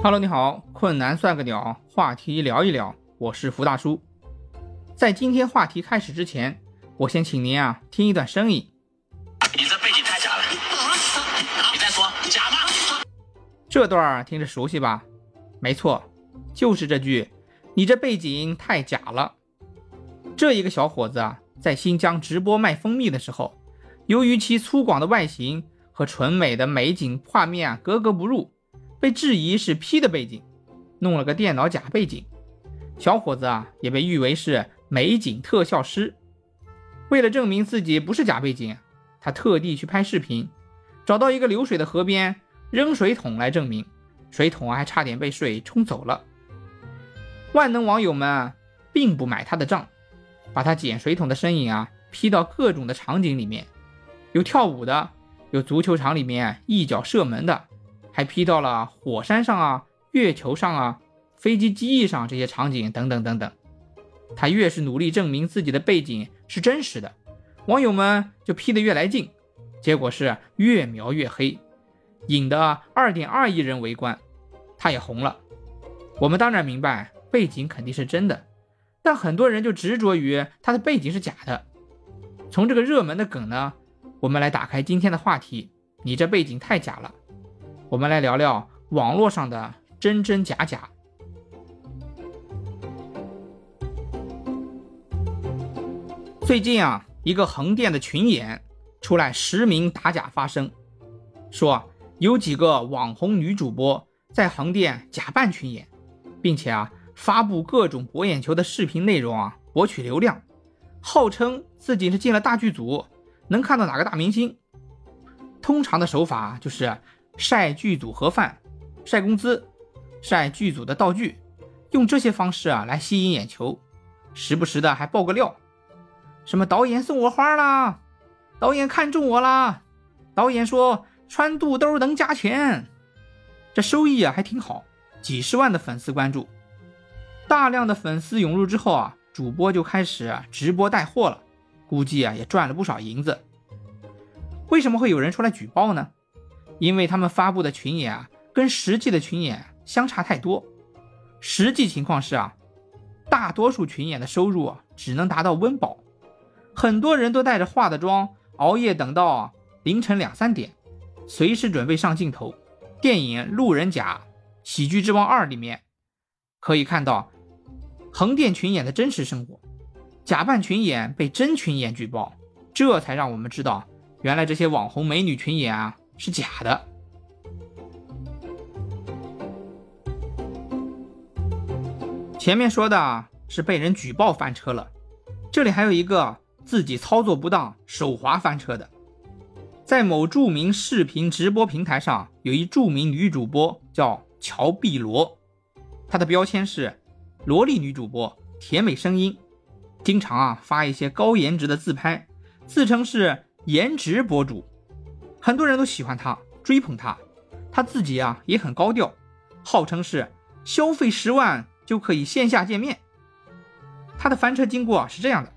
Hello，你好，困难算个鸟，话题聊一聊，我是福大叔。在今天话题开始之前，我先请您啊听一段声音。你这背景太假了，你再说假吗？这段听着熟悉吧？没错，就是这句“你这背景太假了”。这一个小伙子啊，在新疆直播卖蜂蜜的时候，由于其粗犷的外形和纯美的美景画面啊格格不入，被质疑是 P 的背景，弄了个电脑假背景。小伙子啊，也被誉为是美景特效师。为了证明自己不是假背景，他特地去拍视频，找到一个流水的河边扔水桶来证明。水桶还差点被水冲走了。万能网友们并不买他的账，把他捡水桶的身影啊 P 到各种的场景里面，有跳舞的，有足球场里面一脚射门的，还 P 到了火山上啊、月球上啊、飞机机翼上这些场景等等等等。他越是努力证明自己的背景是真实的，网友们就 P 得越来劲，结果是越描越黑。引得二点二亿人围观，他也红了。我们当然明白背景肯定是真的，但很多人就执着于他的背景是假的。从这个热门的梗呢，我们来打开今天的话题：你这背景太假了。我们来聊聊网络上的真真假假。最近啊，一个横店的群演出来实名打假发声，说。有几个网红女主播在横店假扮群演，并且啊发布各种博眼球的视频内容啊博取流量，号称自己是进了大剧组，能看到哪个大明星。通常的手法就是晒剧组盒饭、晒工资、晒剧组的道具，用这些方式啊来吸引眼球，时不时的还爆个料，什么导演送我花啦，导演看中我啦，导演说。穿肚兜能加钱，这收益啊还挺好，几十万的粉丝关注，大量的粉丝涌入之后啊，主播就开始直播带货了，估计啊也赚了不少银子。为什么会有人出来举报呢？因为他们发布的群演啊，跟实际的群演相差太多。实际情况是啊，大多数群演的收入只能达到温饱，很多人都带着化的妆熬夜等到凌晨两三点。随时准备上镜头。电影《路人甲：喜剧之王二》里面可以看到横店群演的真实生活，假扮群演被真群演举报，这才让我们知道，原来这些网红美女群演啊是假的。前面说的是被人举报翻车了，这里还有一个自己操作不当手滑翻车的。在某著名视频直播平台上，有一著名女主播叫乔碧萝，她的标签是萝莉女主播，甜美声音，经常啊发一些高颜值的自拍，自称是颜值博主，很多人都喜欢他，追捧他，他自己啊也很高调，号称是消费十万就可以线下见面。他的翻车经过是这样的，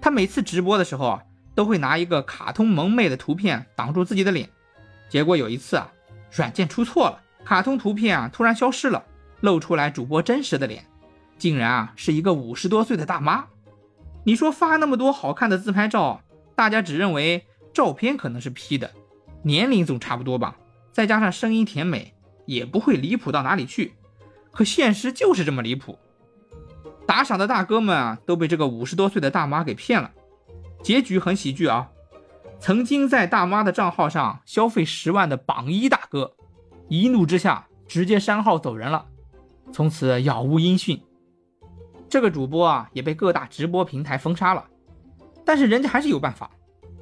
他每次直播的时候啊。都会拿一个卡通萌妹的图片挡住自己的脸，结果有一次啊，软件出错了，卡通图片啊突然消失了，露出来主播真实的脸，竟然啊是一个五十多岁的大妈。你说发那么多好看的自拍照，大家只认为照片可能是 P 的，年龄总差不多吧，再加上声音甜美，也不会离谱到哪里去。可现实就是这么离谱，打赏的大哥们啊都被这个五十多岁的大妈给骗了。结局很喜剧啊！曾经在大妈的账号上消费十万的榜一大哥，一怒之下直接删号走人了，从此杳无音讯。这个主播啊也被各大直播平台封杀了，但是人家还是有办法，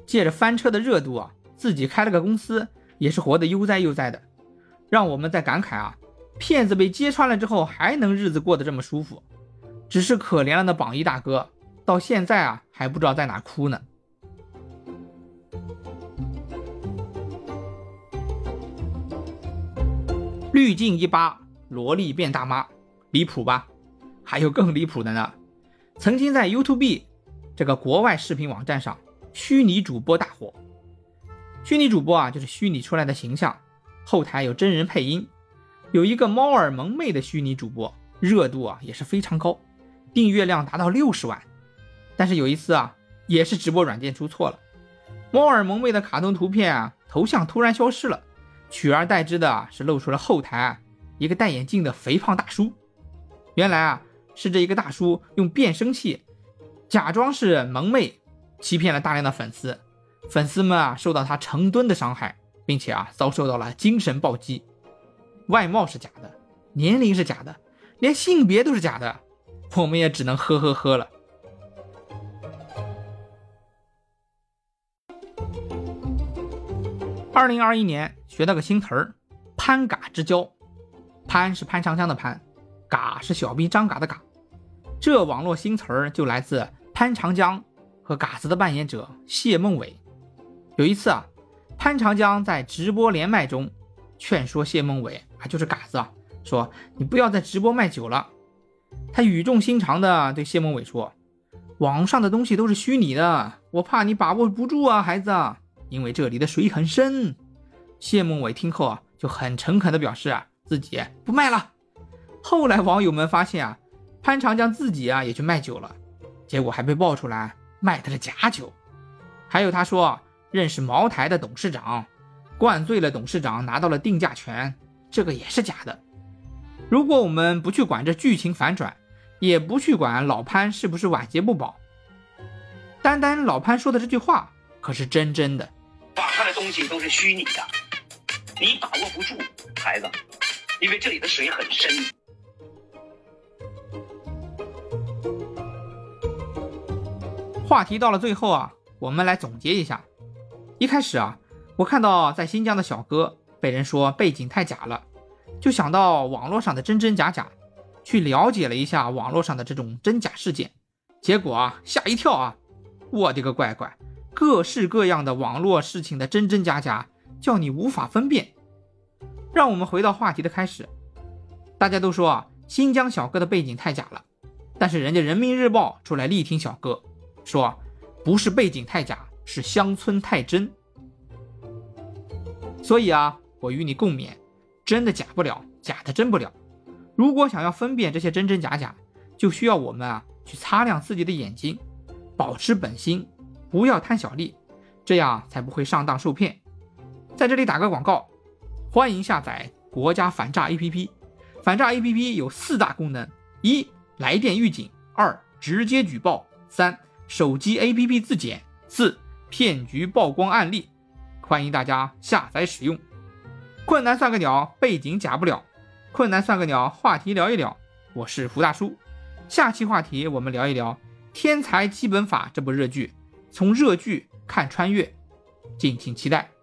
借着翻车的热度啊，自己开了个公司，也是活得悠哉悠哉的，让我们在感慨啊，骗子被揭穿了之后还能日子过得这么舒服，只是可怜了那榜一大哥。到现在啊，还不知道在哪哭呢。滤镜一扒，萝莉变大妈，离谱吧？还有更离谱的呢。曾经在 YouTube 这个国外视频网站上，虚拟主播大火。虚拟主播啊，就是虚拟出来的形象，后台有真人配音。有一个猫耳萌妹的虚拟主播，热度啊也是非常高，订阅量达到六十万。但是有一次啊，也是直播软件出错了，猫耳萌妹的卡通图片啊头像突然消失了，取而代之的是露出了后台一个戴眼镜的肥胖大叔。原来啊是这一个大叔用变声器假装是萌妹，欺骗了大量的粉丝，粉丝们啊受到他成吨的伤害，并且啊遭受到了精神暴击。外貌是假的，年龄是假的，连性别都是假的，我们也只能呵呵呵了。二零二一年学到个新词儿，“潘嘎之交”，潘是潘长江的潘，嘎是小兵张嘎的嘎。这网络新词儿就来自潘长江和嘎子的扮演者谢孟伟。有一次啊，潘长江在直播连麦中劝说谢孟伟啊。就是嘎子啊，说你不要在直播卖酒了。他语重心长的对谢孟伟说：“网上的东西都是虚拟的，我怕你把握不住啊，孩子，因为这里的水很深。”谢孟伟听后啊，就很诚恳的表示啊，自己不卖了。后来网友们发现啊，潘长江自己啊也去卖酒了，结果还被爆出来卖的是假酒。还有他说认识茅台的董事长，灌醉了董事长，拿到了定价权。这个也是假的。如果我们不去管这剧情反转，也不去管老潘是不是晚节不保，单单老潘说的这句话可是真真的。网上的东西都是虚拟的，你把握不住，孩子，因为这里的水很深。话题到了最后啊，我们来总结一下。一开始啊，我看到在新疆的小哥。被人说背景太假了，就想到网络上的真真假假，去了解了一下网络上的这种真假事件，结果啊吓一跳啊！我的个乖乖，各式各样的网络事情的真真假假，叫你无法分辨。让我们回到话题的开始，大家都说啊新疆小哥的背景太假了，但是人家人民日报出来力挺小哥，说不是背景太假，是乡村太真。所以啊。我与你共勉，真的假不了，假的真不了。如果想要分辨这些真真假假，就需要我们啊去擦亮自己的眼睛，保持本心，不要贪小利，这样才不会上当受骗。在这里打个广告，欢迎下载国家反诈 APP。反诈 APP 有四大功能：一、来电预警；二、直接举报；三、手机 APP 自检；四、骗局曝光案例。欢迎大家下载使用。困难算个鸟，背景假不了。困难算个鸟，话题聊一聊。我是福大叔，下期话题我们聊一聊《天才基本法》这部热剧，从热剧看穿越，敬请期待。